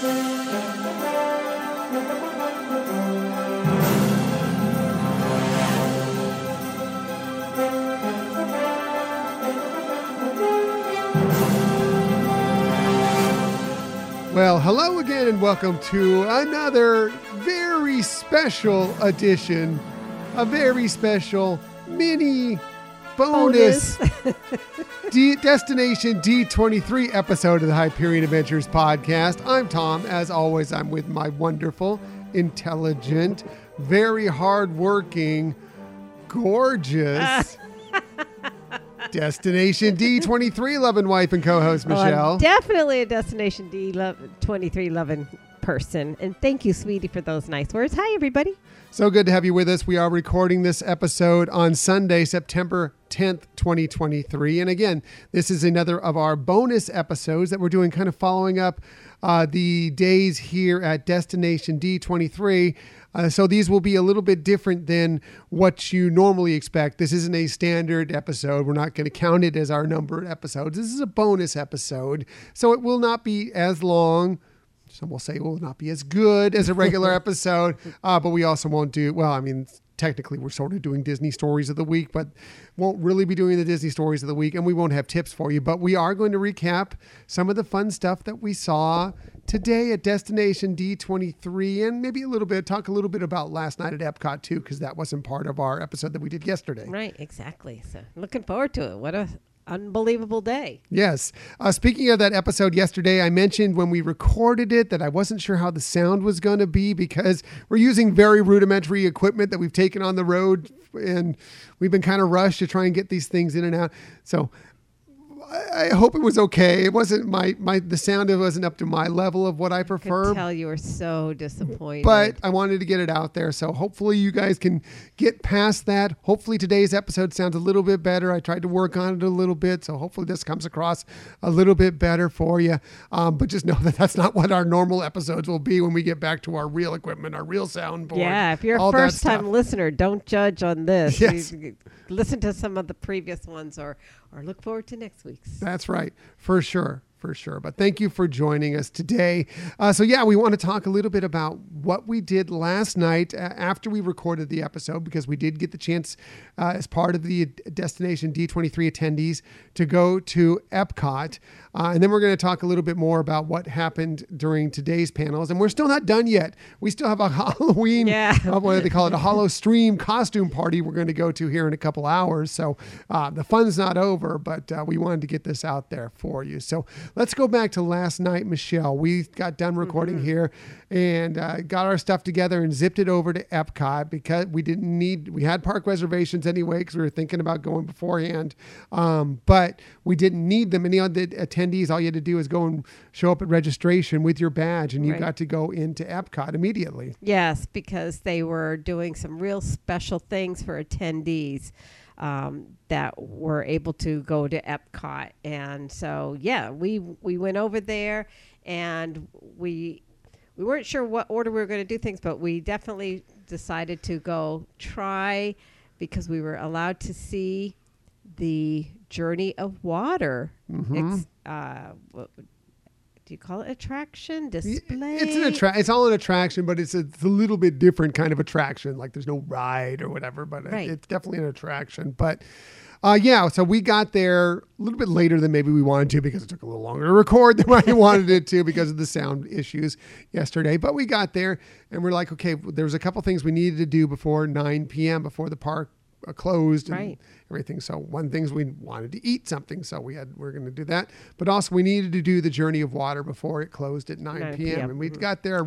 Well, hello again, and welcome to another very special edition, a very special mini bonus, D- Destination D23 episode of the Hyperion Adventures podcast. I'm Tom. As always, I'm with my wonderful, intelligent, very hardworking, gorgeous. Destination D23 loving wife and co-host Well, I'm Michelle. definitely a Destination D love, 23 loving person. And thank you, sweetie, for those nice words. Hi, everybody. So good to have you with us. We are recording this episode on Sunday, September 10th, 2023. And again, this is another of our bonus episodes that we're doing, kind of following up uh, the days here at Destination D23. Uh, so these will be a little bit different than what you normally expect. This isn't a standard episode. We're not going to count it as our numbered episodes. This is a bonus episode. So it will not be as long. Some will say it will not be as good as a regular episode, uh, but we also won't do well. I mean, technically, we're sort of doing Disney stories of the week, but won't really be doing the Disney stories of the week, and we won't have tips for you. But we are going to recap some of the fun stuff that we saw today at Destination D23, and maybe a little bit talk a little bit about last night at Epcot too, because that wasn't part of our episode that we did yesterday. Right, exactly. So looking forward to it. What a unbelievable day. Yes. Uh, speaking of that episode yesterday, I mentioned when we recorded it that I wasn't sure how the sound was going to be because we're using very rudimentary equipment that we've taken on the road and we've been kind of rushed to try and get these things in and out. So I, I hope it was okay. It wasn't my, my, the sound of it wasn't up to my level of what I I could prefer. tell you were so disappointed. But I wanted to get it out there. So hopefully you guys can get past that. Hopefully today's episode sounds a little bit better. I tried to work on it a little bit. So hopefully this comes across a little bit better for you. Um, but just know that that's not what our normal episodes will be when we get back to our real equipment, our real soundboard. yeah, if you're a first time listener, don't judge on this. Yes. You- listen to some of the previous ones or, or look forward to next week's. That's right, for sure, for sure. But thank you for joining us today. Uh, so yeah, we want to talk a little bit about what we did last night uh, after we recorded the episode because we did get the chance uh, as part of the Destination D23 attendees to go to Epcot, uh, and then we're going to talk a little bit more about what happened during today's panels. And we're still not done yet. We still have a Halloween, Yeah. what do they call it, a Hollow Stream costume party we're going to go to here in a couple hours. So uh, the fun's not over, but uh, we wanted to get this out there for you. So let's go back to last night, Michelle. We got done recording here and uh, got our stuff together and zipped it over to Epcot because we didn't need, we had park reservations anyway because we were thinking about going beforehand. Um, but we didn't need them. Any of the attendees, all you had to do is go and show up at registration with your badge and you Right. got to go into Epcot immediately. Yes, because they were doing some real special things for attendees um, that were able to go to Epcot, and so yeah, we we went over there, and we we weren't sure what order we were going to do things, but we definitely decided to go try because we were allowed to see the Journey of Water. Ex- uh, do you call it attraction display? It's an attra- It's all an attraction, but it's a, it's a little bit different kind of attraction. Like there's no ride or whatever, but it- it's definitely an attraction. But uh, yeah, so we got there a little bit later than maybe we wanted to because it took a little longer to record than we wanted it to because of the sound issues yesterday. But we got there and we're like, okay, there was a couple things we needed to do before 9 p.m. before the park closed and Right. everything. So one thing's we wanted to eat something, so we had we're going to do that. But also we needed to do the journey of water before it closed at 9, 9 p.m. p.m. And we got there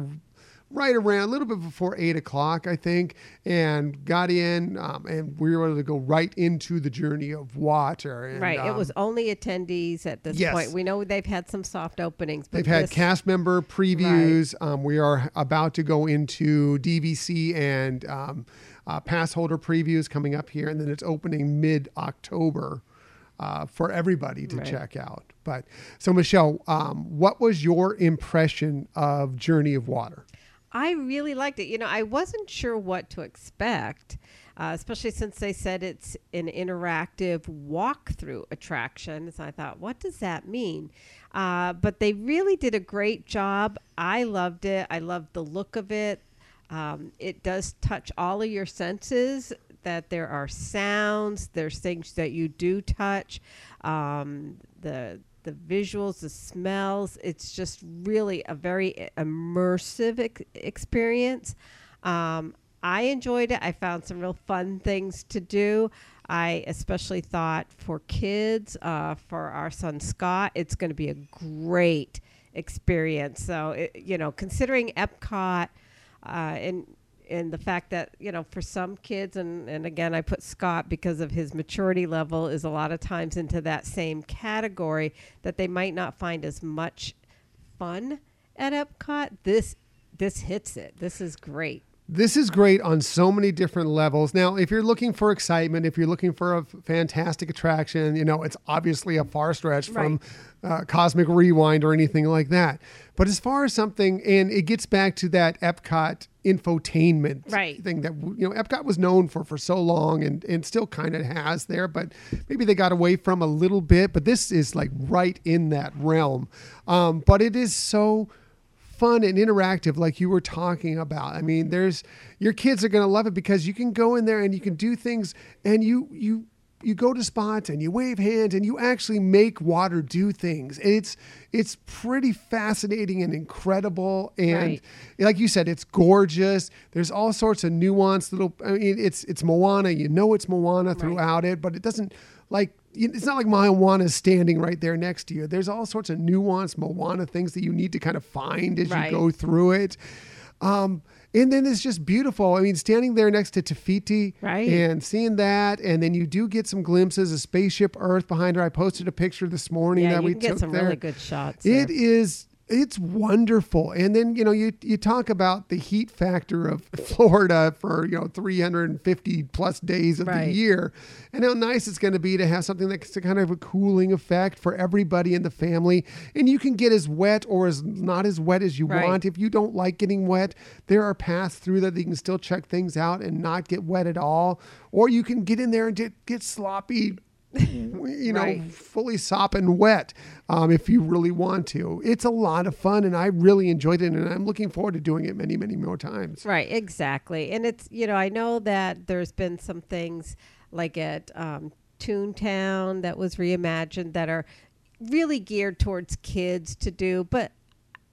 right around a little bit before eight o'clock, I think, and got in, um, and we were able to go right into the journey of water. And, Right. it um, was only attendees at this yes. point. We know they've had some soft openings, but They've had this- cast member previews. Um, we are about to go into DVC and um, uh, pass holder previews coming up here, and then it's opening mid October uh, for everybody to Right. check out. But so, Michelle, um, what was your impression of Journey of Water? I really liked it. You know, I wasn't sure what to expect. uh, especially since they said it's an interactive walkthrough attraction. So I thought, what does that mean? Uh, but they really did a great job. I loved it. I loved the look of it. Um, it does touch all of your senses. That there are sounds, there's things that you do touch, um, the the visuals, the smells. It's just really a very immersive ex- experience. Um, I enjoyed it. I found some real fun things to do. I especially thought for kids, uh, for our son Scott, it's going to be a great experience. So, it, you know, considering Epcot uh, and and the fact that you know for some kids and and again I put Scott because of his maturity level is a lot of times into that same category that they might not find as much fun at Epcot. This this hits it. This is great. This is great on so many different levels. Now, if you're looking for excitement, if you're looking for a fantastic attraction, you know, it's obviously a far stretch from uh, Cosmic Rewind or anything like that. But as far as something, and it gets back to that Epcot infotainment Right. thing that you know Epcot was known for for so long and and still kind of has there, but maybe they got away from a little bit. But this is like right in that realm. Um, but it is so fun and interactive like you were talking about. I mean there's your kids are going to love it because you can go in there and you can do things and you you you go to spots and you wave hands and you actually make water do things. It's it's pretty fascinating and incredible and Right. like you said it's gorgeous. There's all sorts of nuanced little i mean it's it's moana. You know it's moana throughout it but it doesn't like it's not like Moana is standing right there next to you. There's all sorts of nuanced Moana things that you need to kind of find as Right. you go through it. Um, and then it's just beautiful. I mean, standing there next to Te Fiti Right. and seeing that, and then you do get some glimpses of Spaceship Earth behind her. I posted a picture this morning Yeah, that we took get some there. really good shots. It there. is it's wonderful. And then, you know, you you talk about the heat factor of Florida for, you know, 350 plus days of the year and how nice it's going to be to have something that's kind of a cooling effect for everybody in the family. And you can get as wet or as not as wet as you Right. want. If you don't like getting wet, there are paths through that you can still check things out and not get wet at all. Or you can get in there and get, get sloppy you know, Right. fully sopping wet um, if you really want to. It's a lot of fun, and I really enjoyed it, and I'm looking forward to doing it many, many more times. Right, exactly. And it's, you know, I know that there's been some things like at um, Toontown that was reimagined that are really geared towards kids to do, but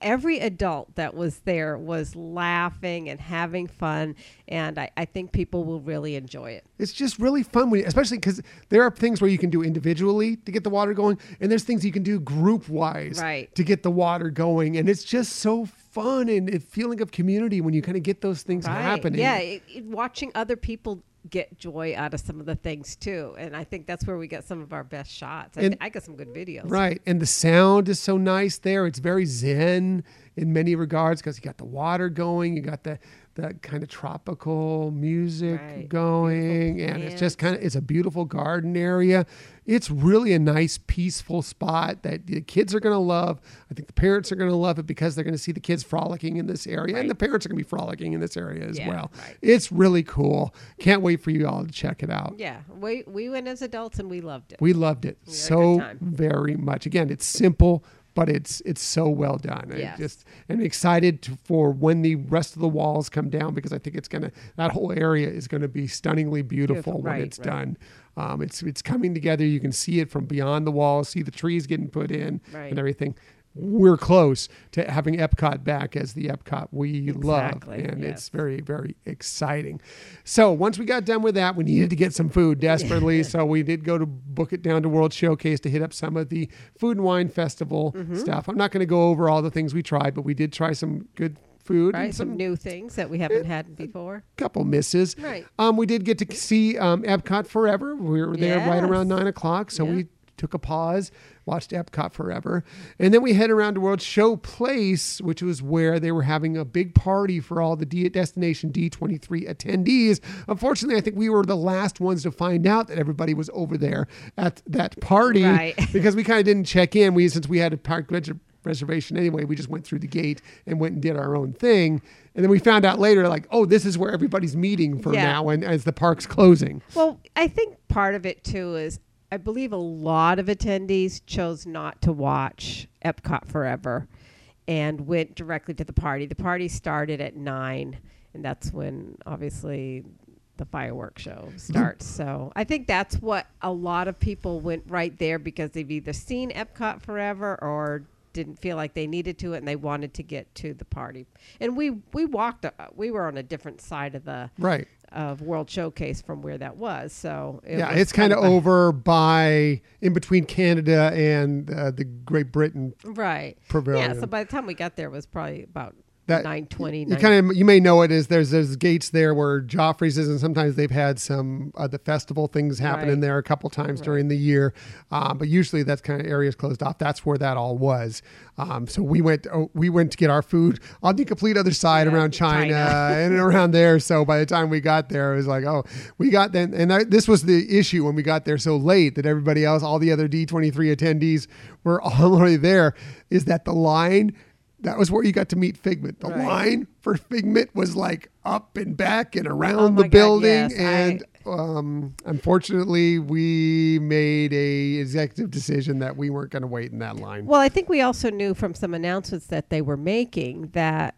every adult that was there was laughing and having fun. And I, I think people will really enjoy it. It's just really fun, when, especially because there are things where you can do individually to get the water going, and there's things you can do group wise Right. to get the water going, and it's just so fun and a feeling of community when you kind of get those things happening. Yeah, it, it- watching other people get joy out of some of the things too. And I think that's where we get some of our best shots. I, And- I got some good videos. Right. And the sound is so nice there. It's very zen in many regards because you got the water going, you got the that kind of tropical music Right. going, Beautiful and it's just kind of it's a beautiful garden area. It's really a nice, peaceful spot that the kids are going to love. I think the parents are going to love it because they're going to see the kids frolicking in this area, and the parents are going to be frolicking in this area as Yeah, well. right. It's really cool. Can't wait for you all to check it out. Yeah, we we went as adults and we loved it. We loved it We so very much. Again, it's simple, but it's it's so well done. I Yes. just am excited to, for when the rest of the walls come down because I think it's gonna that whole area is gonna be stunningly beautiful, Beautiful, when right, it's right. done. Um, it's it's coming together. You can see it from beyond the walls, see the trees getting put in Right. and everything. We're close to having Epcot back as the Epcot we love, and yes. it's very very exciting. So once we got done with that, we needed to get some food desperately. so we did go to book it down to World Showcase to hit up some of the Food and Wine Festival Mm-hmm. stuff. I'm not going to go over all the things we tried, but we did try some good food Right, some some new things that we haven't had before. A couple misses. Right. Um, we did get to see um, Epcot Forever. We were there right around nine o'clock, so Yeah. we took a pause, watched Epcot Forever, and then we head around to World Show Place, which was where they were having a big party for all the D- Destination D23 attendees. Unfortunately, I think we were the last ones to find out that everybody was over there at that party Right. because we kind of didn't check in. We since we had a park reservation anyway. We just went through the gate and went and did our own thing. And then we found out later, like, oh, this is where everybody's meeting for Yeah. now, and as the park's closing. Well, I think part of it too is I believe a lot of attendees chose not to watch Epcot Forever and went directly to the party. The party started at nine, and that's when obviously the fireworks show starts. So I think that's what a lot of people went right there because they've either seen Epcot Forever or didn't feel like they needed to it and they wanted to get to the party. And we we walked uh, we were on a different side of the Right. of World Showcase from where that was. So it yeah, was it's kind of over by in between Canada and uh, the Great Britain right. pavilion. Yeah, so by the time we got there, it was probably about That- nine twenty. You kind of you may know it is there's there's gates there where Joffrey's is, and sometimes they've had some uh, the festival things happen in there a couple times Right. during the year, um, but usually that's kind of areas closed off. That's where that all was. Um, so we went oh, we went to get our food on the complete other side Yeah, around China, China. and around there. So by the time we got there, it was like oh we got then and I, this was the issue when we got there so late that everybody else all the other D23 attendees were already there. Is that the line? That was where you got to meet Figment. The Right. line for Figment was like up and back and around Oh the my God, building. yes, and um, unfortunately, we made a executive decision that we weren't going to wait in that line. Well, I think we also knew from some announcements that they were making that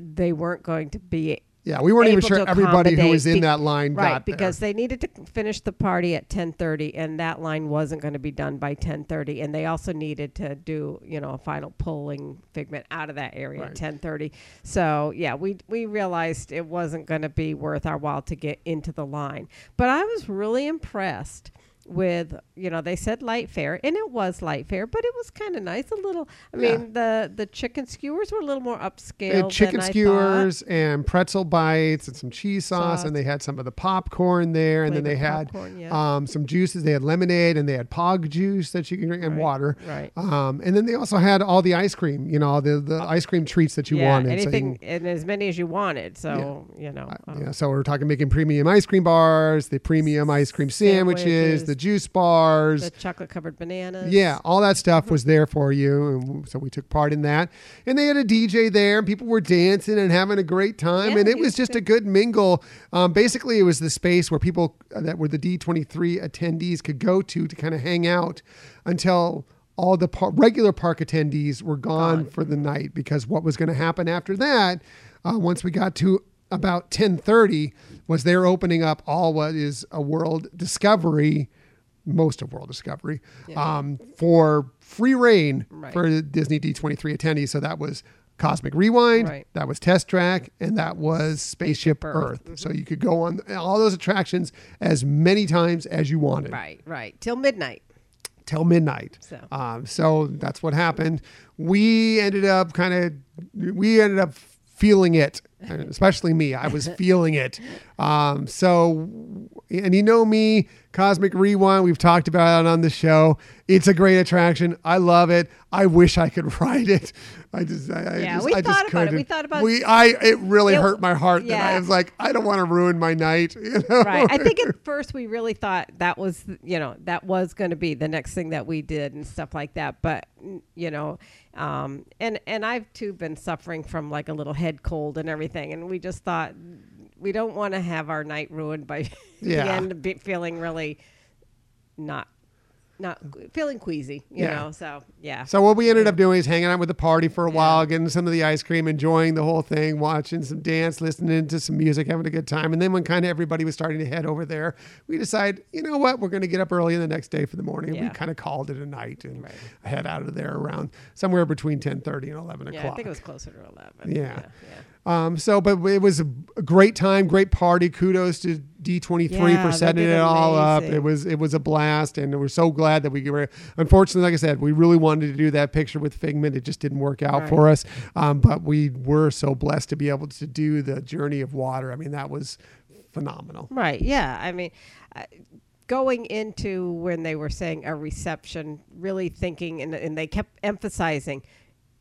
they weren't going to be yeah, we weren't even sure everybody who was in be- that line right got there. because they needed to finish the party at 10:30 and that line wasn't going to be done by 10:30 and they also needed to do you know a final pulling figment out of that area Right. at 10:30 so yeah we we realized it wasn't going to be worth our while to get into the line but I was really impressed with you know they said light fare and it was light fare but it was kind of nice a little I Yeah. mean the the chicken skewers were a little more upscale had chicken skewers and pretzel bites and some cheese sauce, Sauce. and they had some of the popcorn there, and then they had popcorn, yeah. um, some juices. They had lemonade and they had pog juice that you can drink and Right, water. right. Um, and then they also had all the ice cream, you know, the the ice cream treats that you yeah, wanted. So you anything can- and as many as you wanted. So you know, Uh, um, yeah, so we're talking making premium ice cream bars, the premium ice cream sandwiches, Sandwiches. the juice bars. the chocolate covered bananas. Yeah, all that stuff was there for you, and so we took part in that. And they had a DJ there, and people were dancing and having a great time, Yeah, and it was just a good mingle. Um, basically, it was the space where people uh, that were the D23 attendees could go to to kind of hang out until all the par- regular park attendees were gone, Gone. for the night. Because what was going to happen after that, uh, once we got to about 10:30, was they're opening up all what is a World Discovery most of World Discovery Yeah. um, for free reign Right. for Disney D23 attendees. So that was Cosmic Rewind, Right. that was Test Track, and that was Spaceship Earth. Earth. So you could go on all those attractions as many times as you wanted Right, right. Till midnight. till midnight. So. Um, so that's what happened. We ended up kind of, we ended up feeling it, especially me. I was feeling it. Um, so, and you know me, Cosmic Rewind. We've talked about it on the show. It's a great attraction. I love it. I wish I could ride it. I just, I, I Yeah, just, we I just thought about it. couldn't. We thought about- We, I, it really It- hurt my heart that I was like, I don't want to ruin my night. You know? Right. I think at first we really thought that was, you know, that was going to be the next thing that we did and stuff like that. But, you know, um, and and I've too been suffering from like a little head cold and everything, and we just thought we don't want to have our night ruined by Yeah. the end be feeling really not not feeling queasy, you Yeah. know. So yeah. So what we ended up doing is hanging out with the party for a Yeah. while, getting some of the ice cream, enjoying the whole thing, watching some dance, listening to some music, having a good time. And then when kind of everybody was starting to head over there, we decided, you know what, we're going to get up early the next day for the morning. We kind of called it a night and Right. head out of there around somewhere between ten thirty and eleven yeah, o'clock. I think it was closer to eleven. Yeah. yeah. Um, so, but it was a great time, great party. Kudos to D23 Yeah, for setting it all up. It was it was a blast, and we're so glad that we were. Unfortunately, like I said, we really wanted to do that picture with Figment. It just didn't work out Right. for us. Um, but we were so blessed to be able to do the Journey of Water. I mean, that was phenomenal. Right. Yeah. I mean, going into when they were saying a reception, really thinking, and, and they kept emphasizing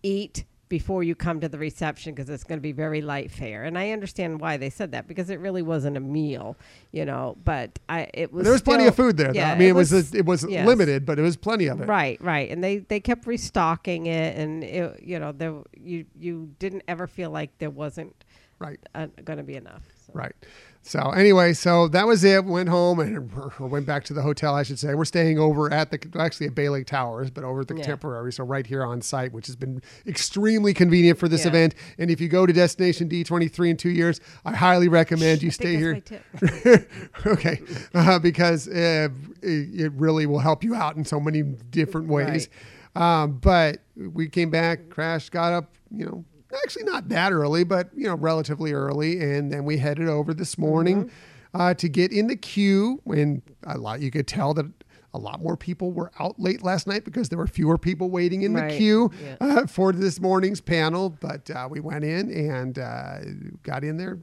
eat, before you come to the reception because it's going to be very light fare. And I understand why they said that because it really wasn't a meal, you know. But I it was there was plenty of food there. though. Yeah, I mean, it, was, was- it was yes. limited, but it was plenty of it. Right, right, and they they kept restocking it, and it, you know there you you didn't ever feel like there wasn't Right. going to be enough. So. Right. So anyway, so that was it. Went home and or went back to the hotel. I should say we're staying over at the actually at Bay Lake Towers, but over at the Yeah. temporary. So right here on site, which has been extremely convenient for this Yeah. event. And if you go to Destination D23 in two years, I highly recommend you stay here. okay, uh, because uh, it, it really will help you out in so many different ways. Um, but we came back, crashed, got up, you know, actually not that early, but you know, relatively early, and then we headed over this morning Mm-hmm. uh, to get in the queue. And a lot, you could tell that. A lot more people were out late last night because there were fewer people waiting in the queue Yeah. uh, for this morning's panel. But uh, we went in and uh, got in there.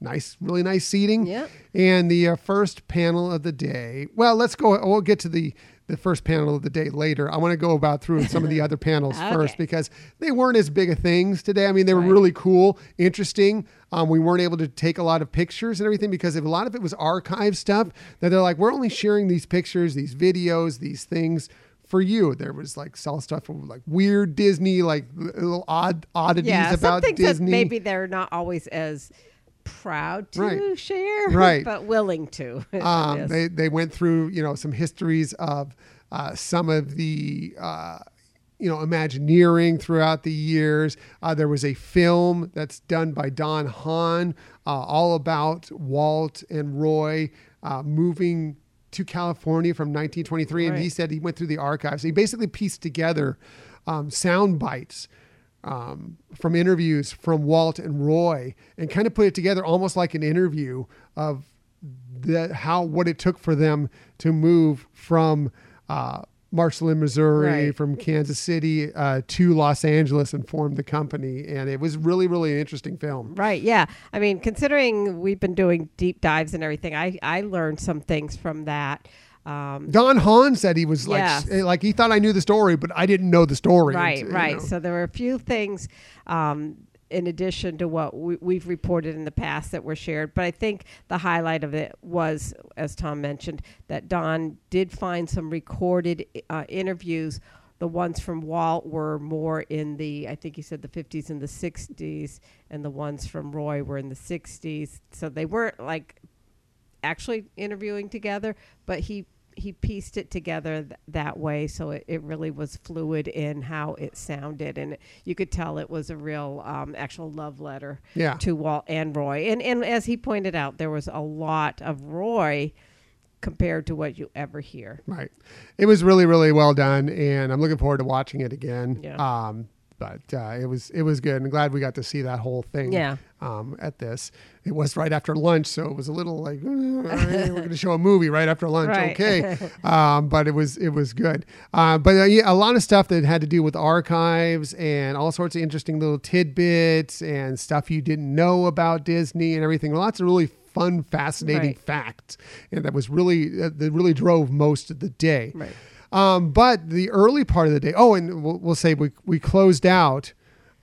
Nice, really nice seating. Yep. And the uh, first panel of the day. Well, let's go. We'll get to the the first panel of the day later. I want to go about through some of the other panels Okay. first because they weren't as big of things today. I mean, they were Right. really cool, interesting. Um, we weren't able to take a lot of pictures and everything because a lot of it was archive stuff. That they're like, we're only sharing these pictures, these videos, these things. For you, there was like sell stuff from like weird Disney, like little odd oddities yeah, some about things that Disney. maybe they're not always as proud to Right. share, Right. but willing to. Um, Yes. they they went through you know some histories of uh, some of the uh, you know Imagineering throughout the years. Uh, there was a film that's done by Don Hahn, uh, all about Walt and Roy uh, moving to California from 1923, and he said he went through the archives. He basically pieced together um, sound bites um, from interviews from Walt and Roy, and kind of put it together almost like an interview of the how what it took for them to move from uh, Marshall, in Missouri, Right. from Kansas City uh, to Los Angeles, and form the company. And it was really, really an interesting film. Right. Yeah. I mean, considering we've been doing deep dives and everything, I I learned some things from that. Um, Don Hahn said he was like, Yes. like he thought I knew the story, but I didn't know the story. right. And, Right. know. So there were a few things. Um, in addition to what we, we've reported in the past that were shared, but I think the highlight of it was, as Tom mentioned, that Don did find some recorded uh, interviews. The ones from Walt were more in the, I think he said the 50s and the 60s, and the ones from Roy were in the 60s. So they weren't like actually interviewing together, but he he pieced it together th- that way, so it, it really was fluid in how it sounded, and you could tell it was a real um, actual love letter Yeah. to Walt and Roy. And and as he pointed out, there was a lot of Roy compared to what you ever hear. Right. It was really, really well done, and I'm looking forward to watching it again. Yeah. Um, but uh, it was it was good. I'm glad we got to see that whole thing. Yeah. Um, at this, it was right after lunch, so it was a little like "Uh, we're going to show a movie right after lunch. Right. Okay. um, but it was it was good. Uh, but uh, yeah, a lot of stuff that had to do with archives and all sorts of interesting little tidbits and stuff you didn't know about Disney and everything. Lots of really fun, fascinating Right. facts, and that was really uh, that really drove most of the day. Right. Um, but the early part of the day, oh, and we'll, we'll say we, we closed out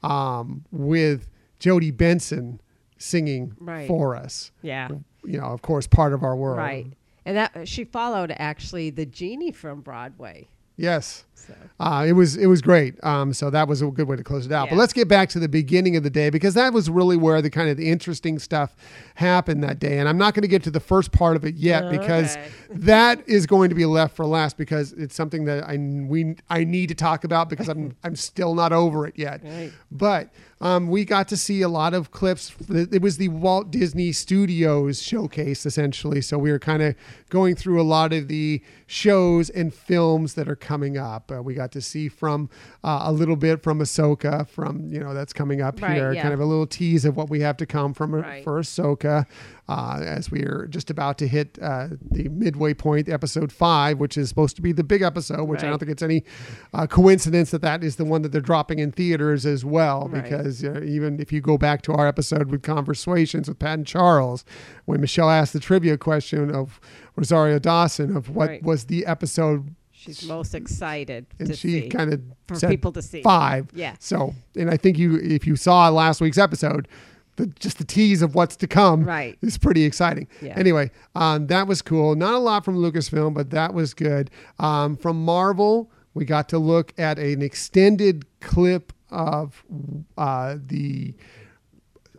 um, with Jodi Benson singing Right. for us. Yeah. You know, of course, part of our world. Right. And that she followed actually the genie from Broadway. Yes. So Uh, it was it was great. Um, so that was a good way to close it out. But let's get back to the beginning of the day because that was really where the kind of the interesting stuff happened that day. And I'm not going to get to the first part of it yet because that is going to be left for last because it's something that I we I need to talk about because I'm I'm still not over it yet. Right. But um, we got to see a lot of clips. It was the Walt Disney Studios showcase, essentially. So we were kind of going through a lot of the shows and films that are coming up. Uh, we got to see from uh, a little bit from Ahsoka, from you know that's coming up Right, here. yeah. Kind of a little tease of what we have to come from Right. for Ahsoka, uh, as we are just about to hit uh, the midway point, episode five, which is supposed to be the big episode. Which I don't think it's any uh, coincidence that that is the one that they're dropping in theaters as well, Right. because uh, even if you go back to our episode with conversations with Pat and Charles, when Michelle asked the trivia question of Rosario Dawson of what Right. was the episode she's most excited and to she kind of for people to see. five. Yeah. So, and I think you, if you saw last week's episode, the, just the tease of what's to come Right. is pretty exciting. Yeah. Anyway, um, that was cool. Not a lot from Lucasfilm, but that was good. Um, from Marvel, we got to look at an extended clip of uh, the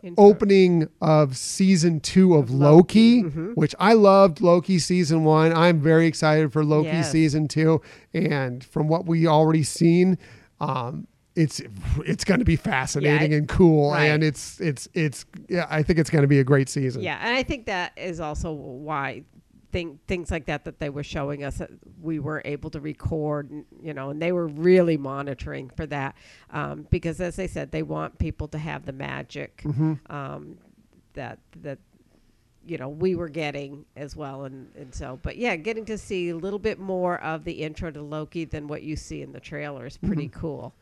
Intro. opening of season two of, Of Loki, Loki. Mhm. which I loved Loki season one. I'm very excited for Loki Yes. season two. And from what we already seen, um, it's it's going to be fascinating Yeah, and cool, right. and it's it's it's yeah. I think it's going to be a great season. Yeah, and I think that is also why thing, things like that that they were showing us that we were able to record, you know, and they were really monitoring for that um, because, as they said, they want people to have the magic Mm-hmm. um, that that you know we were getting as well, and and so, but yeah, getting to see a little bit more of the intro to Loki than what you see in the trailer is pretty Mm-hmm. cool.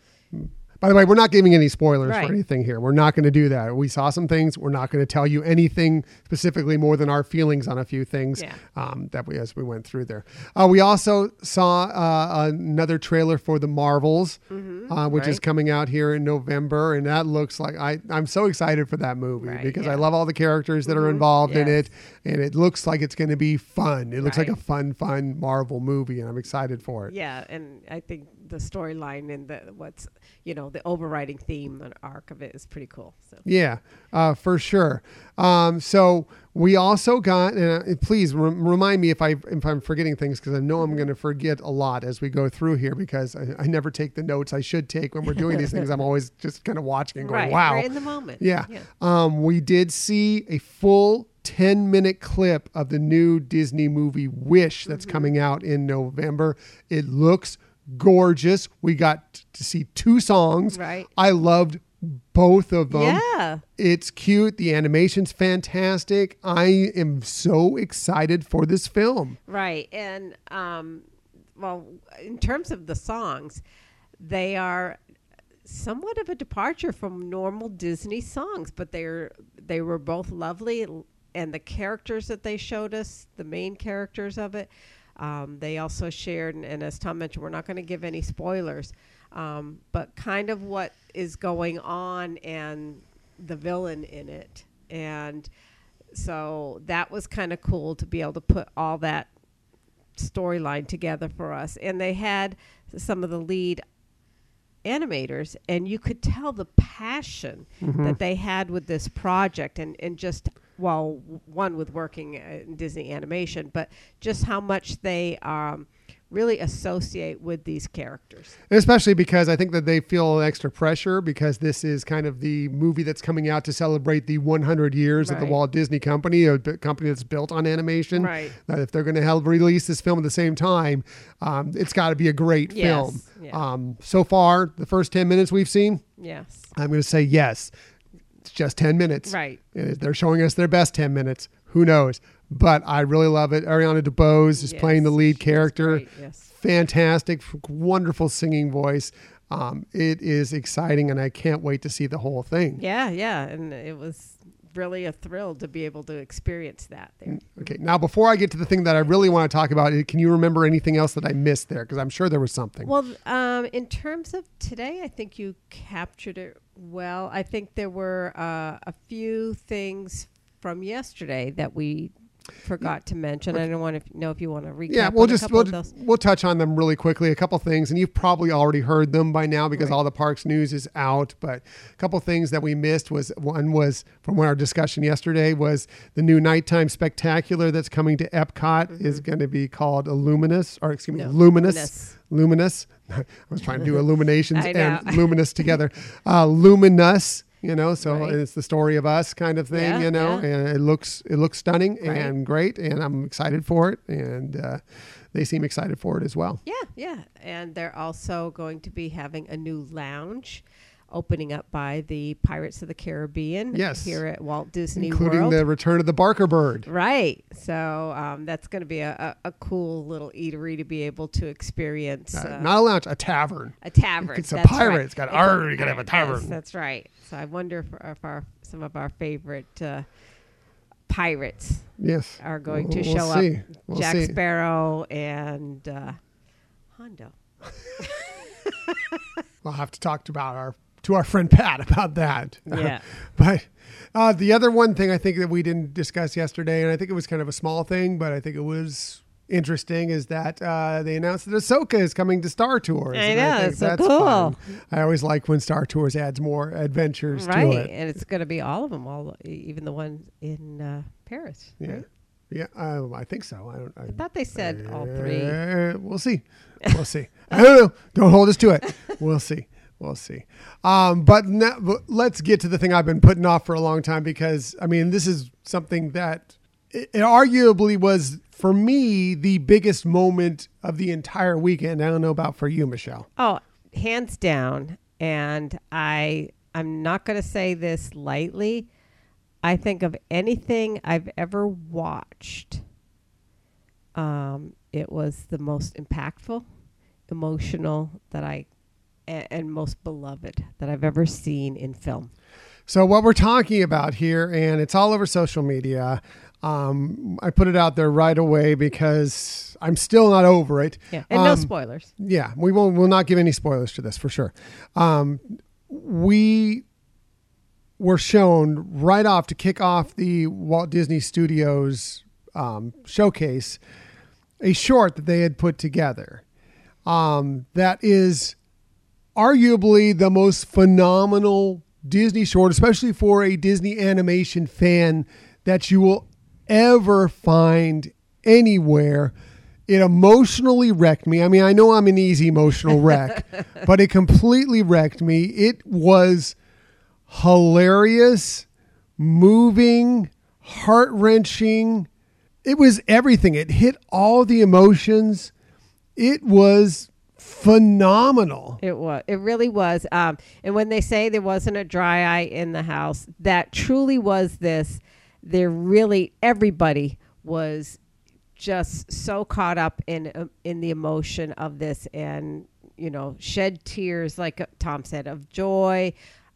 By the way, we're not giving any spoilers Right. for anything here. We're not going to do that. We saw some things. We're not going to tell you anything specifically more than our feelings on a few things Yeah. um, that we as we went through there. Uh, we also saw uh, another trailer for the Marvels, uh, which is coming out here in November, and that looks like I I'm so excited for that movie Right, because I love all the characters that are Mhm, involved in it, and it looks like it's going to be fun. It looks like a fun, fun Marvel movie, and I'm excited for it. Yeah, and I think the storyline and the what's you know the overriding theme and arc of it is pretty cool. So Yeah, uh, for sure. Um, so we also got, and uh, please re- remind me if I if I'm forgetting things because I know I'm going to forget a lot as we go through here because I, I never take the notes I should take when we're doing these things. I'm always just kind of watching and going, right, "Wow." right in the moment. Yeah. yeah. Um, we did see a full 10 minute clip of the new Disney movie Wish Mm-hmm. that's coming out in November. It looks gorgeous. We got to see two songs. Right. I loved both of them. Yeah, It's cute. The animation's fantastic. I am so excited for this film. right. And um, well, in terms of the songs, they are somewhat of a departure from normal Disney songs, but they're they were both lovely, and the characters that they showed us, the main characters of it, um, they also shared. And, and as Tom mentioned, we're not going to give any spoilers, um, but kind of what is going on and the villain in it, and so that was kind of cool to be able to put all that storyline together for us. And they had some of the lead animators, and you could tell the passion that they had with this project, and and just well, one with working uh, in Disney animation, but just how much they um, really associate with these characters. Especially because I think that they feel extra pressure because this is kind of the movie that's coming out to celebrate the 100 years of the Walt Disney Company, a company that's built on animation. Right. That if they're going to help release this film at the same time, um, it's got to be a great Yes, film. yeah. Um, so far, the first 10 minutes we've seen, Yes. I'm going to say yes. It's just 10 minutes. Right. Uh, They're showing us their best 10 minutes. Who knows? But I really love it. Ariana DeBose is playing the lead character. Yes. Fantastic, wonderful singing voice. Um, it is exciting, and I can't wait to see the whole thing. Yeah, yeah, and it was really a thrill to be able to experience that there. Okay, now before I get to the thing that I really want to talk about, uh, can you remember anything else that I missed there? Because I'm sure there was something. Well, um, in terms of today, I think you captured it well. I think there were uh, a few things from yesterday that we forgot to mention. I don't want to know if you want to recap. yeah, we'll just we'll, we'll touch on them really quickly. A couple things, and you've probably already heard them by now because Right. all the parks news is out. But a couple things that we missed was one was from our discussion yesterday was the new nighttime spectacular that's coming to Epcot is going to be called Illuminous, or excuse me, Mm-hmm. No, Luminous. Luminous. Luminous. I was trying to do illuminations and luminous together. Uh, luminous, you know, so Right. it's the story of us kind of thing, Yeah, you know, yeah. and it looks it looks stunning Right. and great, and I'm excited for it, and uh, they seem excited for it as well. Yeah, yeah, and they're also going to be having a new lounge. Opening up by the Pirates of the Caribbean Yes. here at Walt Disney including World. the return of the Barker bird. Right. So um, that's going to be a, a, a cool little eatery to be able to experience. Uh, uh, not a lounge, a tavern. a tavern. It's a that's pirate. right. It's got It's a you gotta have a tavern. Yes, that's right. So I wonder if, if our some of our favorite uh, pirates Yes, are going We'll- to we'll show up. We'll Jack see. Sparrow and uh, Hondo. I'll have to talk to about our to our friend Pat about that. Yeah. but uh, the other one thing I think that we didn't discuss yesterday, and I think it was kind of a small thing, but I think it was interesting, is that uh, they announced that Ahsoka is coming to Star Tours. I and know, think it's so that's cool. fun. I always like when Star Tours adds more adventures right. to it. And it's going to be all of them, all even the one in uh, Paris. Yeah. right? Yeah, um, I think so. I don't. I, I thought they said all three. Uh, we'll see. We'll see. I don't know. Don't hold us to it. We'll see. We'll see. Um, but, now, but let's get to the thing I've been putting off for a long time because I mean this is something that it, arguably was for me the biggest moment of the entire weekend. I don't know about for you, Michelle. Oh, hands down. And I I'm not going to say this lightly. I think of anything I've ever watched. Um, it was the most impactful, emotional that I a- and most beloved that I've ever seen in film. So what we're talking about here, and it's all over social media. Um, I put it out there right away because I'm still not over it. Yeah, and no Um, spoilers. Yeah, we won't. We'll not give any spoilers to this for sure. Um, we were shown right off to kick off the Walt Disney Studios um, showcase a short that they had put together. Um, that is arguably the most phenomenal Disney short, especially for a Disney animation fan, that you will ever find anywhere. It emotionally wrecked me. I mean, I know I'm an easy emotional wreck, but it completely wrecked me. It was hilarious, moving, heart wrenching. It was everything. It hit all the emotions. It was phenomenal. It was. It really was. Um, and when they say there wasn't a dry eye in the house, that truly was this. There really everybody was just so caught up in uh, in the emotion of this, and you know, shed tears, like uh, Tom said, of joy,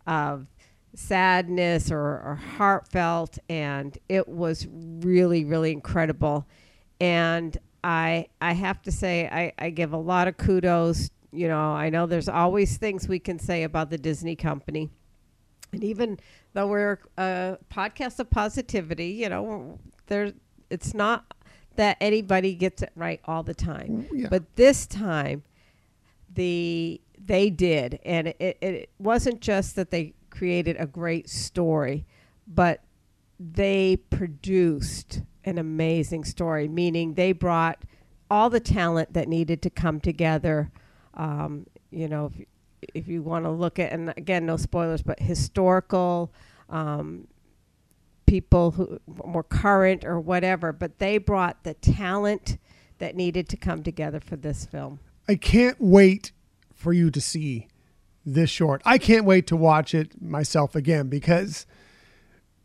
of sadness, or, or heartfelt, and it was really, really incredible. And I I have to say I, I give a lot of kudos. You know, I know there's always things we can say about the Disney company. And even though we're a podcast of positivity, you know, there it's not that anybody gets it right all the time. Yeah. But this time the they did and it, it, it wasn't just that they created a great story, but they produced an amazing story, meaning they brought all the talent that needed to come together. Um, you know, if, you want to look at, and again, no spoilers, but historical um, people who more current or whatever, but they brought the talent that needed to come together for this film. I can't wait for you to see this short. I can't wait to watch it myself again because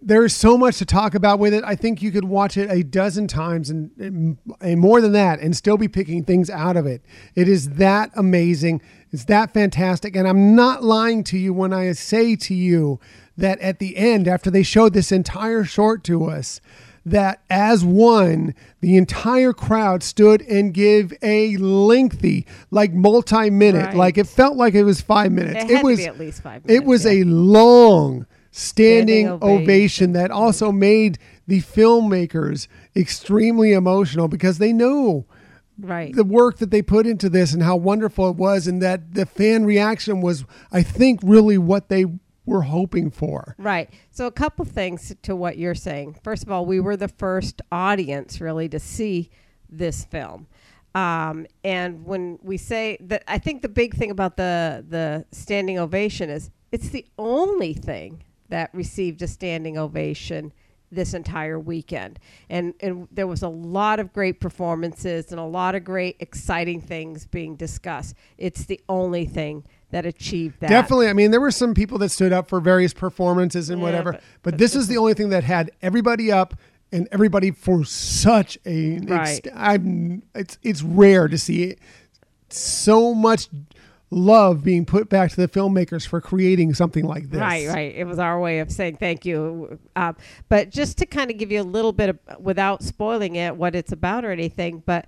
there's so much to talk about with it. I think you could watch it a dozen times and, and, more than that and still be picking things out of it. It is that amazing. It's that fantastic. And I'm not lying to you when I say to you that at the end, after they showed this entire short to us, that as one, the entire crowd stood and gave a lengthy, like multi-minute, Right. like it felt like it was five minutes. It to was at least five minutes. It was yeah. a long standing, Standing ovation. ovation. that also made the filmmakers extremely emotional because they knew Right. the work that they put into this and how wonderful it was and that the fan reaction was I think really what they were hoping for. Right. So, a couple things to what you're saying. First of all, we were the first audience really to see this film. Um, and when we say that, I think the big thing about the the standing ovation is it's the only thing that received a standing ovation this entire weekend. And and there was a lot of great performances and a lot of great exciting things being discussed. It's the only thing that achieved that. Definitely. I mean, there were some people that stood up for various performances and Yeah, whatever, but- but, but this is the only thing that had everybody up and everybody for such a Right. I'm it's it's rare to see so much love being put back to the filmmakers for creating something like this. Right, right. It was our way of saying thank you. Um, but just to kind of give you a little bit of, without spoiling it, what it's about or anything, but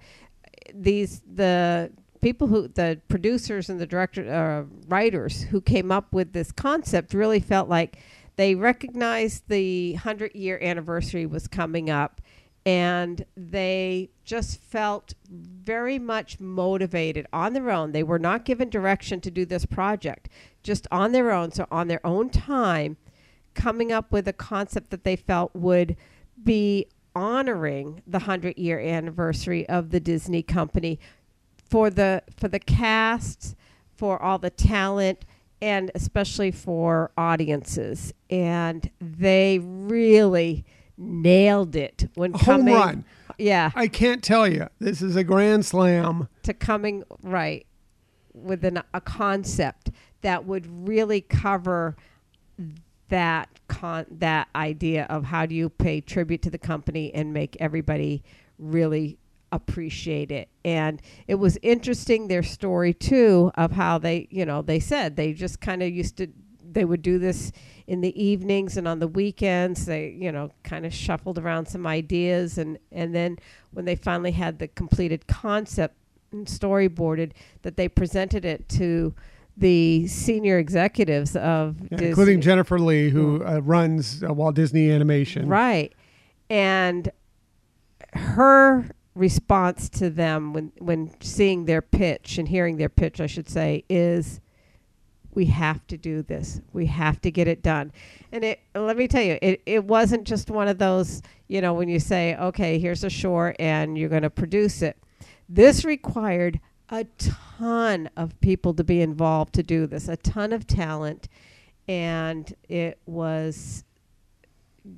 these the people who the producers and the director uh, writers who came up with this concept really felt like they recognized the 100 year anniversary was coming up and they just felt very much motivated on their own. They were not given direction to do this project, just on their own, so on their own time, coming up with a concept that they felt would be honoring the 100 year anniversary of the Disney company for the for the cast, for all the talent and especially for audiences and they really nailed it when Home coming run. yeah I can't tell you. This is a grand slam. to coming right with an, a concept that would really cover that con that idea of how do you pay tribute to the company and make everybody really appreciate it and it was interesting their story too of how they you know they said they just kind of used to they would do this in the evenings and on the weekends they you know kind of shuffled around some ideas and and then when they finally had the completed concept and storyboarded that they presented it to the senior executives of Yeah, Disney. including Jennifer Lee, who uh, runs uh, Walt Disney Animation. Right. And her response to them when when seeing their pitch and hearing their pitch, I should say, is we have to do this. We have to get it done. And it let me tell you, it, it wasn't just one of those, you know, when you say, okay, here's a shore and you're going to produce it. This required a ton of people to be involved to do this, a ton of talent. And it was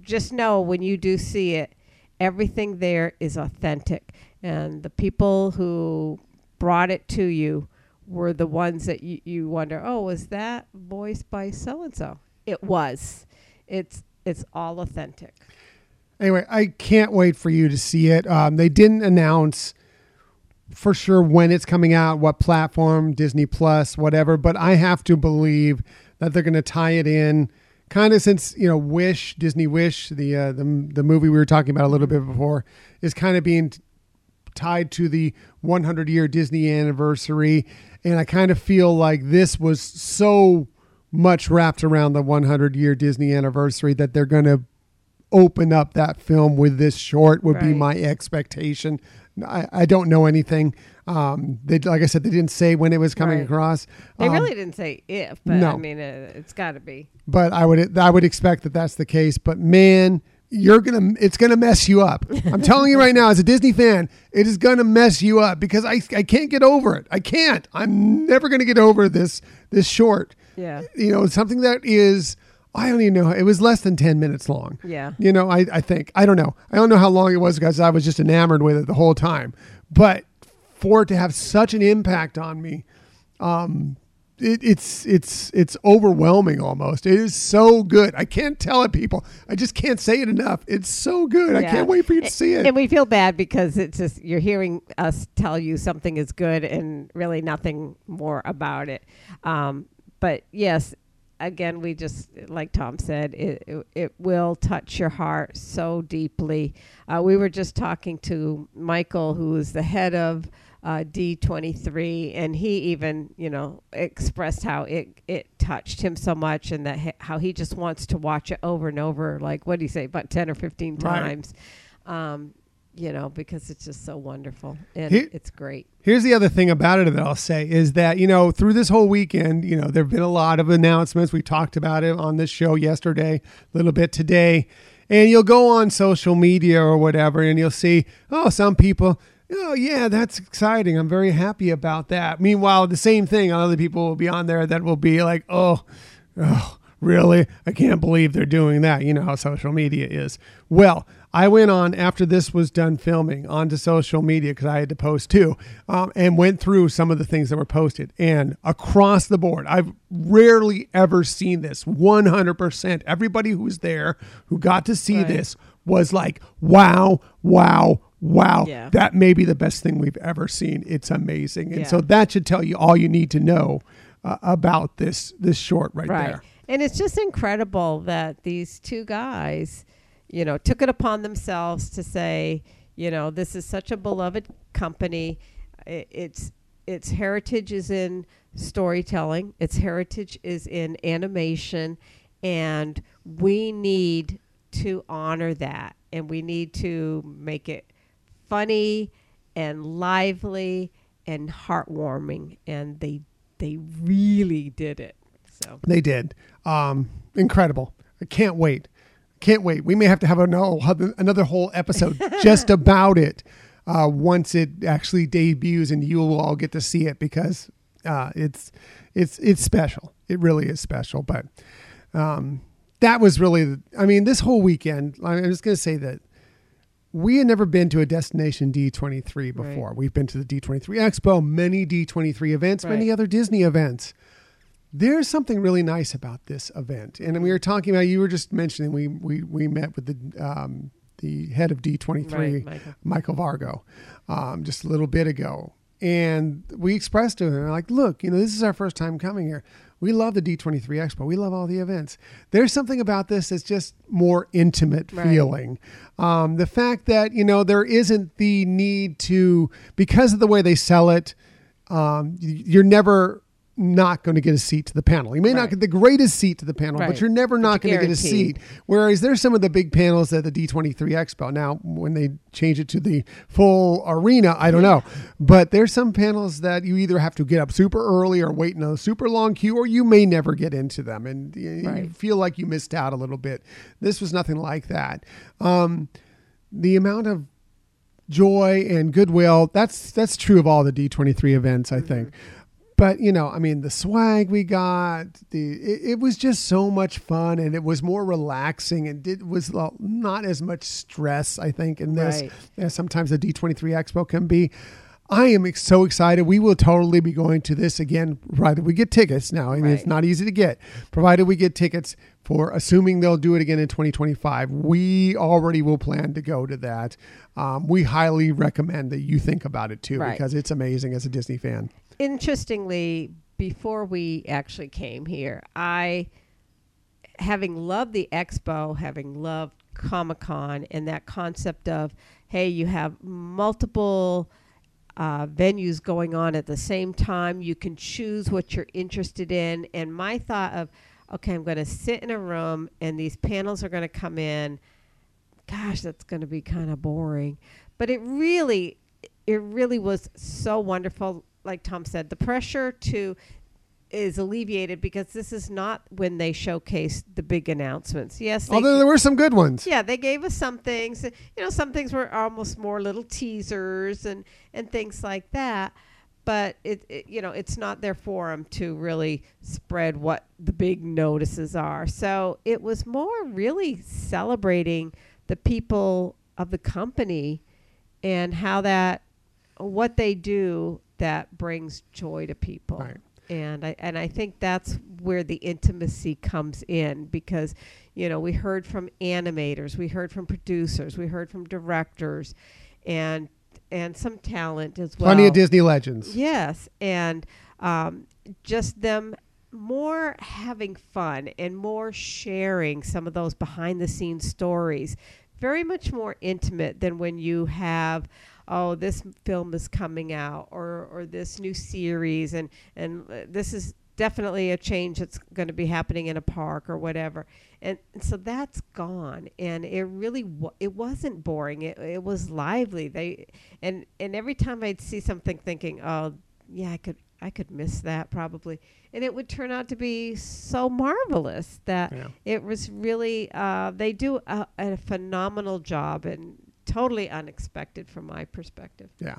just know when you do see it, everything there is authentic. And the people who brought it to you were the ones that you, you wonder, oh, was that voiced by so and so? It was. It's it's all authentic. Anyway, I can't wait for you to see it. Um, they didn't announce for sure when it's coming out, what platform, Disney Plus, whatever, but I have to believe that they're going to tie it in kind of since, you know, Wish, Disney Wish, the uh, the the movie we were talking about a little bit before is kind of being tied to the 100 year Disney anniversary and I kind of feel like this was so much wrapped around the 100 year Disney anniversary that they're going to open up that film with this short would be my expectation. I, I don't know anything. Um, they like I said, they didn't say when it was coming Right. across. They Um, really didn't say if, but no. I mean, uh, it's got to be. but I would I would expect that that's the case. But man, you're gonna it's gonna mess you up. I'm telling you right now, as a Disney fan, it is gonna mess you up because I I can't get over it. I can't. I'm never gonna get over this this short. Yeah. You know, something that is I don't even know. It was less than ten minutes long. Yeah. You know, I, I think. I don't know. I don't know how long it was because I was just enamored with it the whole time. But for it to have such an impact on me, um, it, it's it's it's overwhelming almost. It is so good. I can't tell it, people. I just can't say it enough. It's so good. I can't wait for you to see it. And we feel bad because it's just you're hearing us tell you something is good and really nothing more about it. Um, but yes, again, we just like Tom said, it it, it will touch your heart so deeply. Uh, we were just talking to Michael, who is the head of. Uh, D23, and he even, you know, expressed how it it touched him so much, and that he, how he just wants to watch it over and over, like what do you say, about ten or fifteen Right. times, um, you know, because it's just so wonderful and it's great. Here's the other thing about it that I'll say is that, you know, through this whole weekend, you know, there have been a lot of announcements. We talked about it on this show yesterday, a little bit today. And you'll go on social media or whatever and you'll see, oh, some people, oh, yeah, that's exciting. I'm very happy about that. Meanwhile, the same thing, other people will be on there that will be like, oh, oh, really? I can't believe they're doing that. You know how social media is. Well, I went on after this was done filming onto social media because I had to post too, um, and went through some of the things that were posted. And across the board, I've rarely ever seen this. 100%. Everybody who was there who got to see Right. this was like, wow, wow, wow. Yeah. That may be the best thing we've ever seen. It's amazing. And Yeah. so that should tell you all you need to know uh, about this this short right, right. there. And it's just incredible that these two guys, you know, took it upon themselves to say, you know, this is such a beloved company. It's its heritage is in storytelling. Its heritage is in animation, and we need to honor that, and we need to make it funny and lively and heartwarming. And they they really did it. So They did. Um, incredible. I can't wait. Can't wait. We may have to have another, another whole episode just about it uh, once it actually debuts, and you will all get to see it because uh, it's it's it's special. It really is special. But um, that was really, I mean, this whole weekend. I'm just going to say that we had never been to a destination D23 before. Right. We've been to the D23 Expo, many D23 events, many other Disney events. There's something really nice about this event, and we were talking about. You were just mentioning we we we met with the um, the head of D23, Right, Michael. Michael Vargo, um, just a little bit ago, and we expressed to him like, look, you know, this is our first time coming here. We love the D23 Expo. We love all the events. There's something about this that's just more intimate Right. feeling. Um, the fact that you know there isn't the need to because of the way they sell it. Um, you're never not going to get a seat to the panel. You may not get the greatest seat to the panel, but you're never not going to get a seat. Whereas there's some of the big panels at the D23 Expo. Now, when they change it to the full arena, I don't know. But there's some panels that you either have to get up super early or wait in a super long queue, or you may never get into them. And y- you Right. feel like you missed out a little bit. This was nothing like that. Um, the amount of joy and goodwill that's that's true of all the D23 events I think but you know I mean the swag we got the it, it was just so much fun and it was more relaxing and it was not as much stress I think in this Right. as sometimes the D23 Expo can be I am so excited. We will totally be going to this again, provided we get tickets. Now, I mean, it's not easy to get, provided we get tickets for assuming they'll do it again in 2025. We already will plan to go to that. Um, we highly recommend that you think about it too, Right. because it's amazing as a Disney fan. Interestingly, before we actually came here, I, having loved the expo, having loved Comic Con, and that concept of, hey, you have multiple uh, venues going on at the same time. You can choose what you're interested in. And my thought of, okay, I'm going to sit in a room and these panels are going to come in. Gosh, that's going to be kind of boring. But it really, it really was so wonderful. Like Tom said, the pressure to is alleviated because this is not when they showcase the big announcements. Yes, they Although there were some good ones. yeah, they gave us some things. You know, some things were almost more little teasers and and things like that. But it, it you know, it's not their forum to really spread what the big notices are. So it was more really celebrating the people of the company and how that what they do that brings joy to people Right. and I and I think that's where the intimacy comes in because you know we heard from animators, we heard from producers, we heard from directors, and and some talent as well. Plenty of Disney legends. Yes, and um, just them more having fun and more sharing some of those behind the scenes stories. Very much more intimate than when you have, oh, this film is coming out or or this new series and and uh, this is definitely a change that's going to be happening in a park or whatever. And, and so that's gone and it really wa- it wasn't boring. It it was lively. They and and every time I'd see something thinking, "Oh, yeah, I could I could miss that probably." And it would turn out to be so marvelous that Yeah. it was really uh, they do a, a phenomenal job and totally unexpected from my perspective. Yeah.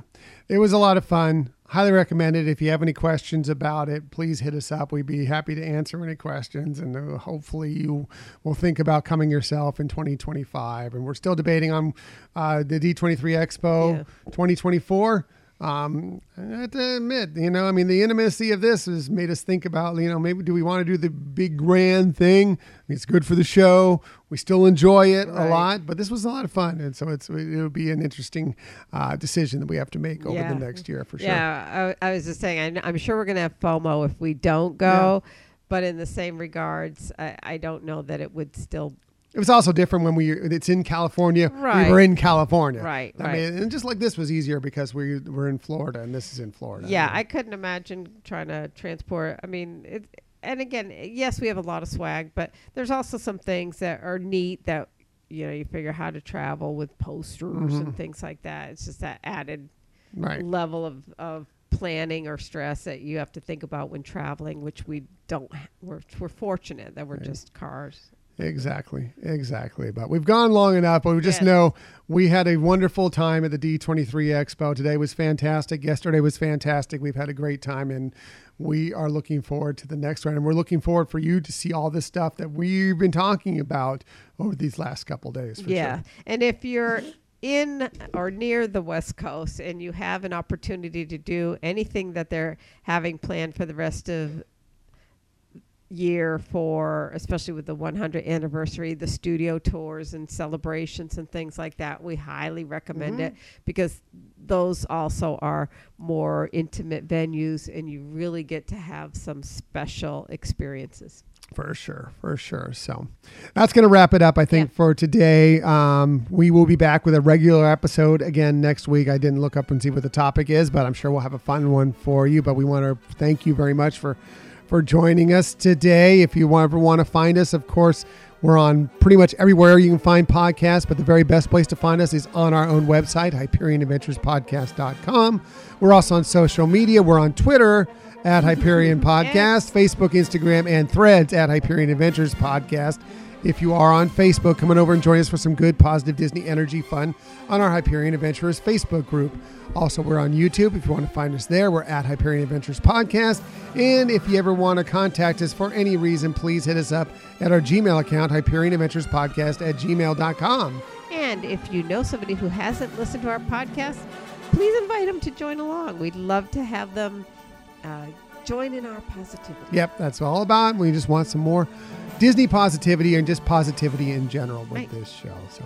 It was a lot of fun. Highly recommend it. If you have any questions about it, please hit us up. We'd be happy to answer any questions. And uh, hopefully, you will think about coming yourself in 2025. And we're still debating on uh, the D23 Expo Yeah. 2024. Um, I have to admit, you know, I mean, the intimacy of this has made us think about, you know, maybe do we want to do the big grand thing? It's good for the show. We still enjoy it a lot, but this was a lot of fun, and so it's it'll be an interesting uh, decision that we have to make over Yeah. the next year for sure. Yeah, I, I was just saying, I, I'm sure we're going to have FOMO if we don't go, but in the same regards, I, I don't know that it would still It was also different when we it's in California. Right. We were in California. Right, I right. mean, and just like this was easier because we were in Florida and this is in Florida. Yeah, I couldn't imagine trying to transport. I mean, it, and again, yes, we have a lot of swag, but there's also some things that are neat that you know you figure how to travel with posters Mm-hmm. and things like that. It's just that added right. level of of planning or stress that you have to think about when traveling, which we don't. We're we're fortunate that we're Right. just cars. Exactly, exactly. But we've gone long enough. But we just Yes. know we had a wonderful time at the D23 Expo. Today was fantastic. Yesterday was fantastic. We've had a great time, and we are looking forward to the next one. And we're looking forward for you to see all this stuff that we've been talking about over these last couple days. For yeah, sure. and if you're in or near the West Coast and you have an opportunity to do anything that they're having planned for the rest of year for especially with the 100 anniversary the studio tours and celebrations and things like that we highly recommend it because those also are more intimate venues and you really get to have some special experiences For sure, for sure. So that's going to wrap it up, I think, Yeah. for today. Um, we will be back with a regular episode again next week. I didn't look up and see what the topic is, but I'm sure we'll have a fun one for you. But we want to thank you very much for for joining us today. If you ever want to find us, of course, we're on pretty much everywhere you can find podcasts, but the very best place to find us is on our own website, HyperionAdventuresPodcast.com. We're also on social media. We're on Twitter at Hyperion Podcast, Facebook, Instagram, and threads at Hyperion Adventures Podcast. If you are on Facebook, come on over and join us for some good, positive Disney energy fun on our Hyperion Adventurers Facebook group. Also, we're on YouTube. If you want to find us there, we're at Hyperion Adventures Podcast. And if you ever want to contact us for any reason, please hit us up at our Gmail account, Hyperion Adventures Podcast at gmail.com. And if you know somebody who hasn't listened to our podcast, please invite them to join along. We'd love to have them uh, join in our positivity. Yep, that's all about. We just want some more Disney positivity and just positivity in general with Right. this show. So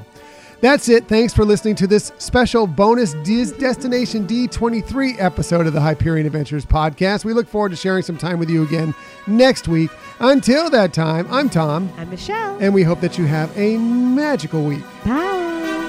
that's it. Thanks for listening to this special bonus Dis Destination D23 episode of the Hyperion Adventures podcast. We look forward to sharing some time with you again next week. Until that time, I'm Tom, I'm Michelle. and we hope that you have a magical week. Bye.